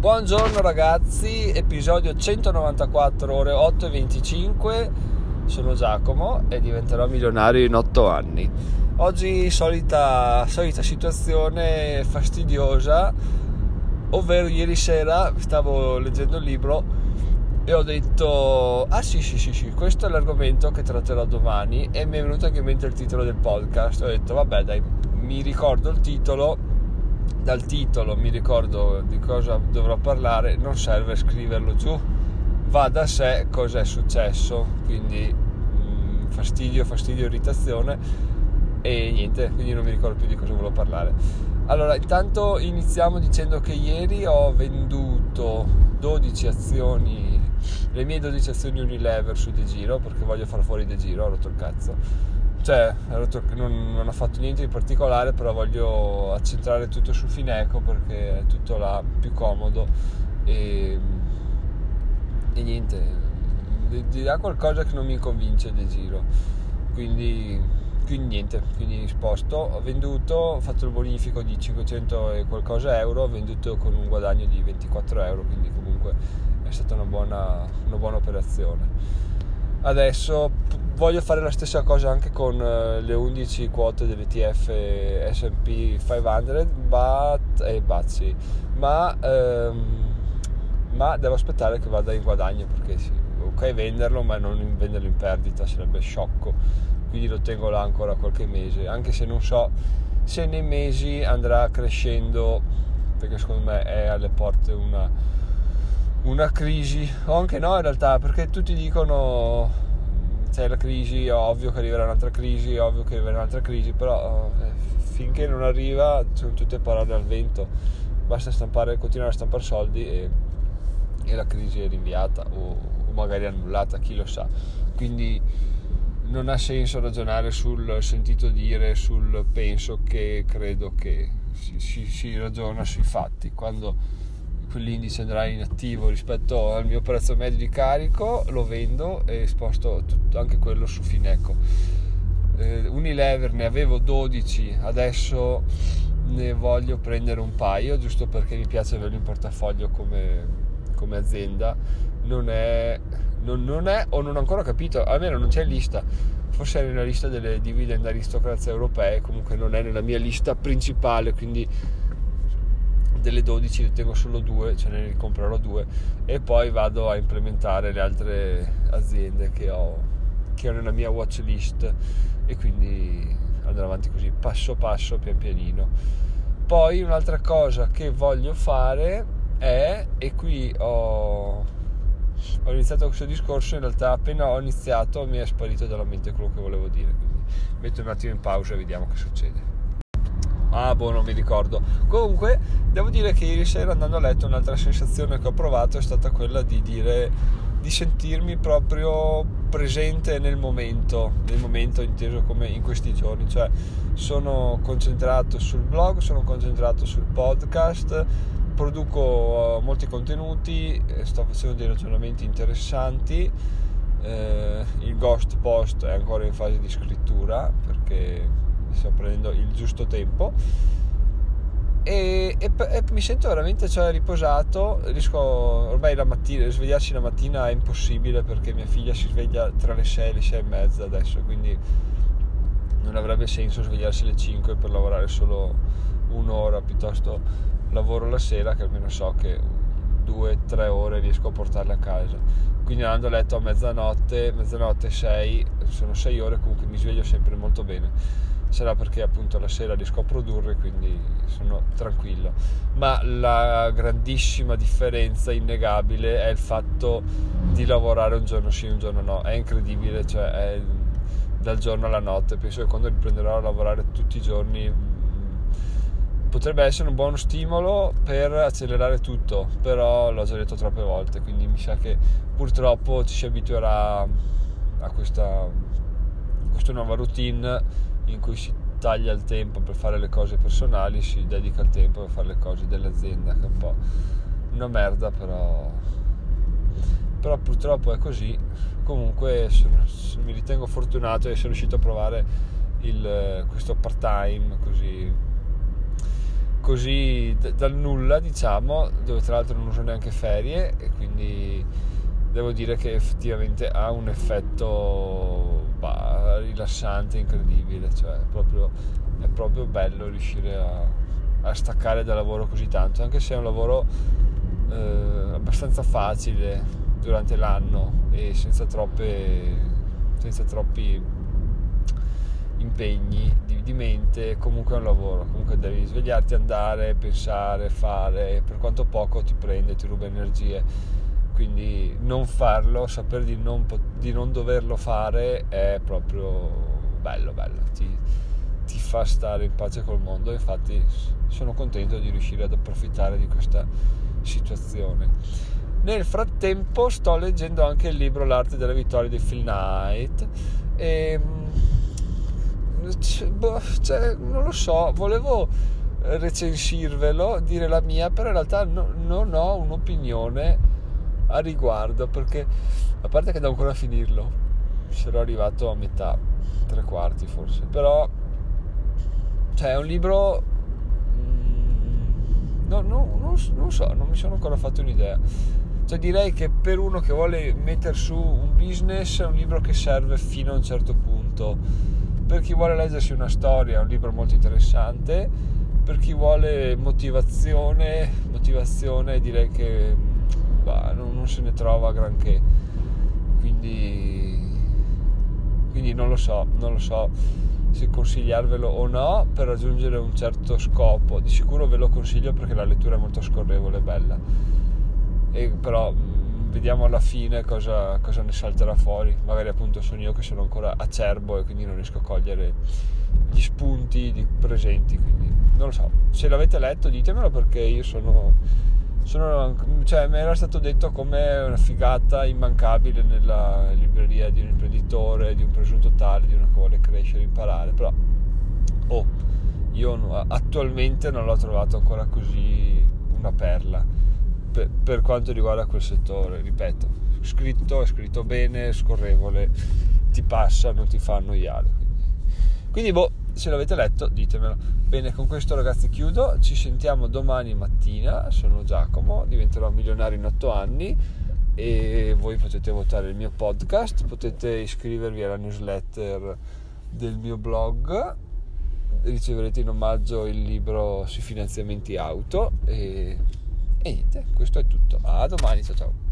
Buongiorno ragazzi, episodio 194 ore 8 e 25. Sono Giacomo e diventerò milionario in 8 anni. Oggi solita, solita situazione fastidiosa, ovvero ieri sera stavo leggendo il libro e ho detto ah sì sì sì sì questo è l'argomento che tratterò domani e mi è venuto anche in mente il titolo del podcast ho detto vabbè dai mi ricordo il titolo dal titolo mi ricordo di cosa dovrò parlare, non serve scriverlo giù, va da sé cosa è successo, quindi mh, mm, fastidio, fastidio, irritazione e niente, quindi non mi ricordo più di cosa volevo parlare. Allora, intanto iniziamo dicendo che ieri ho venduto 12 azioni, le mie 12 azioni Unilever su De Giro, perché voglio far fuori De Giro, ho rotto il cazzo cioè non, non ho fatto niente di particolare però voglio accentrare tutto su Fineco perché è tutto là più comodo. E, e niente di là qualcosa che non mi convince del giro. Quindi quindi niente quindi sposto. Ho venduto ho fatto il bonifico di 500 e qualcosa euro ho venduto con un guadagno di 24 euro quindi comunque è stata una buona, una buona operazione. Adesso voglio fare la stessa cosa anche con uh, le 11 quote dell'ETF S&P 500 but, eh, sì. ma, um, ma devo aspettare che vada in guadagno perché sì, ok venderlo ma non venderlo in perdita sarebbe sciocco quindi lo tengo là ancora qualche mese anche se non so se nei mesi andrà crescendo perché secondo me è alle porte una una crisi, o anche no in realtà, perché tutti dicono c'è la crisi, ovvio che arriverà un'altra crisi, ovvio che arriverà un'altra crisi, però eh, finché non arriva sono tutte parole al vento, basta stampare, continuare a stampare soldi e, e la crisi è rinviata o, o magari annullata, chi lo sa. Quindi non ha senso ragionare sul sentito dire, sul penso che, credo che, si, si, si ragiona sui fatti. Quando quell'indice andrà in attivo rispetto al mio prezzo medio di carico, lo vendo e sposto tutto, anche quello su Fineco. Eh, Unilever ne avevo 12, adesso ne voglio prendere un paio, giusto perché mi piace averlo in portafoglio come, come azienda. Non è, non, non è, o non ho ancora capito, almeno non c'è lista, forse è nella lista delle dividend aristocrazie europee, comunque non è nella mia lista principale, quindi delle 12 ne tengo solo due, ce ne comprerò due e poi vado a implementare le altre aziende che ho, che ho nella mia watch list e quindi andrò avanti così passo passo pian pianino. Poi un'altra cosa che voglio fare è, e qui ho, ho iniziato questo discorso, in realtà appena ho iniziato mi è sparito dalla mente quello che volevo dire, quindi metto un attimo in pausa e vediamo che succede. Ah, boh, non mi ricordo. Comunque, devo dire che ieri sera andando a letto un'altra sensazione che ho provato è stata quella di dire di sentirmi proprio presente nel momento, nel momento inteso come in questi giorni, cioè sono concentrato sul blog, sono concentrato sul podcast, produco uh, molti contenuti, sto facendo dei ragionamenti interessanti, eh, il ghost post è ancora in fase di scrittura perché sto prendendo il giusto tempo. E, e, e, mi sento veramente cioè, riposato. Riesco ormai la mattina svegliarsi la mattina è impossibile perché mia figlia si sveglia tra le 6 e le 6 e mezza adesso quindi non avrebbe senso svegliarsi alle 5 per lavorare solo un'ora piuttosto lavoro la sera che almeno so che 2-3 ore riesco a portarle a casa. Quindi andando a letto a mezzanotte mezzanotte 6 sono 6 ore comunque mi sveglio sempre molto bene sarà perché appunto la sera riesco a produrre quindi sono tranquillo. Ma la grandissima differenza innegabile è il fatto di lavorare un giorno sì un giorno no. È incredibile cioè è dal giorno alla notte. Penso che quando riprenderò a lavorare tutti i giorni mm, potrebbe essere un buono stimolo per accelerare tutto però l'ho già detto troppe volte quindi mi sa che purtroppo ci si abituerà a questa, questa nuova routine in cui si taglia il tempo per fare le cose personali, si dedica il tempo per fare le cose dell'azienda, che è un po' una merda, però, però purtroppo è così. Comunque sono, mi ritengo fortunato di essere riuscito a provare il, questo part time così così d- dal nulla, diciamo, dove tra l'altro non uso neanche ferie e quindi devo dire che effettivamente ha un effetto bah, rilassante, incredibile, cioè è proprio, è proprio bello riuscire a, a, staccare dal lavoro così tanto, anche se è un lavoro eh, abbastanza facile durante l'anno e senza, troppe, senza troppi impegni di, di, mente, comunque è un lavoro, comunque devi svegliarti, andare, pensare, fare, per quanto poco ti prende, ti ruba energie quindi non farlo, sapere di non, di non doverlo fare è proprio bello, bello, ti, ti fa stare in pace col mondo, infatti sono contento di riuscire ad approfittare di questa situazione. Nel frattempo sto leggendo anche il libro L'arte della vittoria di Phil Knight e boh, cioè, non lo so, volevo recensirvelo, dire la mia, però in realtà no, non ho un'opinione a riguardo perché a parte che devo ancora finirlo sarò arrivato a metà tre quarti forse però cioè è un libro mm, no, no, non, non so non mi sono ancora fatto un'idea. Cioè direi che per uno che vuole mettere su un business è un libro che serve fino a un certo punto. Per chi vuole leggersi una storia è un libro molto interessante. Per chi vuole motivazione motivazione direi che bah, non, non, se ne trova granché. Quindi, quindi non lo so non lo so se consigliarvelo o no per raggiungere un certo scopo. Di sicuro ve lo consiglio perché la lettura è molto scorrevole e bella. E però mm, vediamo alla fine cosa, cosa, ne salterà fuori. Magari appunto sono io che sono ancora acerbo e quindi non riesco a cogliere gli spunti presenti quindi non lo so. Se l'avete letto ditemelo perché io sono sono, cioè, mi era stato detto come una figata immancabile nella libreria di un imprenditore, di un presunto tale, di uno che vuole crescere, imparare, però oh, io attualmente non l'ho trovato ancora così una perla per, per quanto riguarda quel settore, ripeto, scritto, è scritto bene, scorrevole, ti passa, non ti fa annoiare. Quindi, quindi boh, se l'avete letto ditemelo. Bene, con questo ragazzi chiudo, ci sentiamo domani mattina, sono Giacomo, diventerò milionario in 8 anni e voi potete votare il mio podcast, potete iscrivervi alla newsletter del mio blog, riceverete in omaggio il libro sui finanziamenti auto e, e niente, questo è tutto. A domani, ciao ciao.